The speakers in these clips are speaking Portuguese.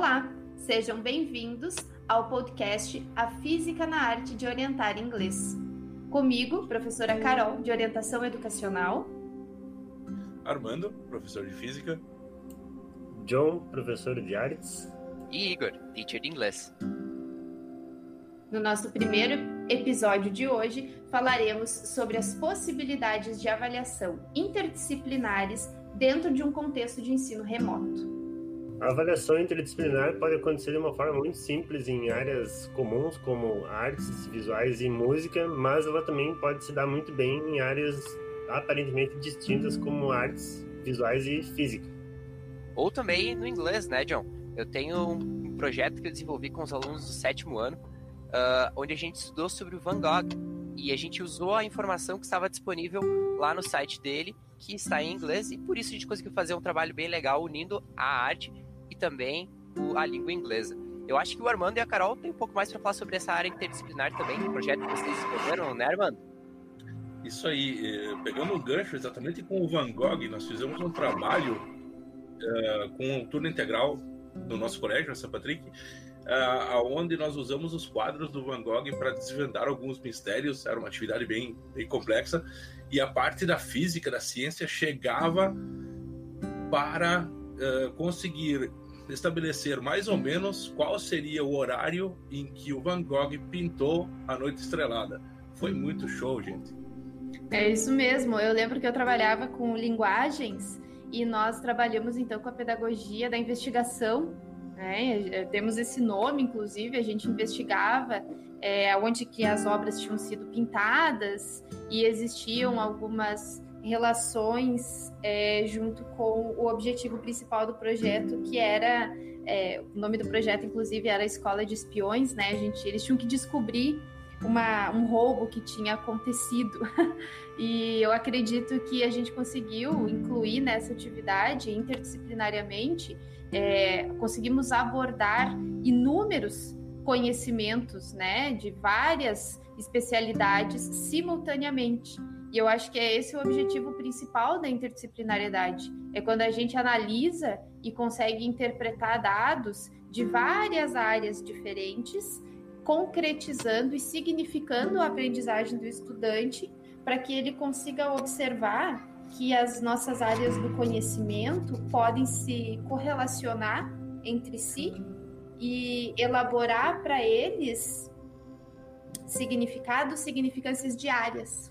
Olá, sejam bem-vindos ao podcast A Física na Arte de Orientar Inglês. Comigo, professora Carol, de Orientação Educacional. Armando, professor de Física. John, professor de Artes. E Igor, teacher de Inglês. No nosso primeiro episódio de hoje, falaremos sobre as possibilidades de avaliação interdisciplinares dentro de um contexto de ensino remoto. A avaliação interdisciplinar pode acontecer de uma forma muito simples em áreas comuns como artes visuais e música, mas ela também pode se dar muito bem em áreas aparentemente distintas como artes visuais e física. Ou também no inglês, né, John? Eu tenho um projeto que eu desenvolvi com os alunos do sétimo ano, uh, onde a gente estudou sobre o Van Gogh e a gente usou a informação que estava disponível lá no site dele, que está em inglês, e por isso a gente conseguiu fazer um trabalho bem legal unindo a arte também a língua inglesa. Eu acho que o Armando e a Carol têm um pouco mais para falar sobre essa área interdisciplinar também, o projeto que vocês desenvolveram, né, Armando? Isso aí, eh, pegando um gancho exatamente com o Van Gogh, nós fizemos um trabalho uh, com o turno integral do nosso colégio, São Patrick, uh, onde nós usamos os quadros do Van Gogh para desvendar alguns mistérios, era uma atividade bem, bem complexa, e a parte da física, da ciência, chegava para uh, conseguir estabelecer mais ou menos qual seria o horário em que o Van Gogh pintou A Noite Estrelada. Foi muito show, gente. É isso mesmo. Eu lembro que eu trabalhava com linguagens e nós trabalhamos então com a pedagogia da investigação. Né? Temos esse nome, inclusive, a gente investigava é, onde que as obras tinham sido pintadas e existiam algumas relações é, junto com o objetivo principal do projeto, que era é, o nome do projeto, inclusive, era Escola de Espiões, né? A gente, eles tinham que descobrir uma, um roubo que tinha acontecido. e eu acredito que a gente conseguiu incluir nessa atividade interdisciplinariamente, é, conseguimos abordar inúmeros conhecimentos, né, de várias especialidades simultaneamente. E eu acho que é esse o objetivo principal da interdisciplinariedade. É quando a gente analisa e consegue interpretar dados de várias áreas diferentes, concretizando e significando a aprendizagem do estudante para que ele consiga observar que as nossas áreas do conhecimento podem se correlacionar entre si e elaborar para eles significados, significâncias diárias.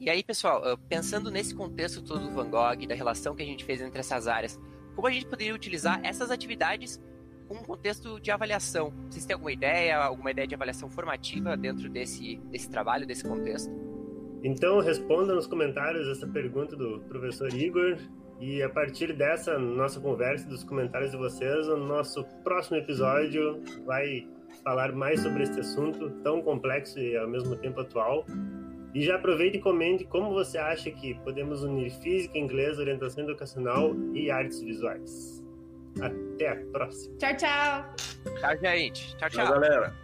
E aí, pessoal, pensando nesse contexto todo do Van Gogh, da relação que a gente fez entre essas áreas, como a gente poderia utilizar essas atividades com um contexto de avaliação? Vocês têm alguma ideia, alguma ideia de avaliação formativa dentro desse, desse trabalho, desse contexto? Então, responda nos comentários essa pergunta do professor Igor. E a partir dessa nossa conversa, dos comentários de vocês, o nosso próximo episódio vai falar mais sobre esse assunto tão complexo e ao mesmo tempo atual. E já aproveite e comente como você acha que podemos unir física, inglês, orientação educacional e artes visuais. Até a próxima. Tchau, tchau. Tchau, gente. Tchau, tchau. tchau galera.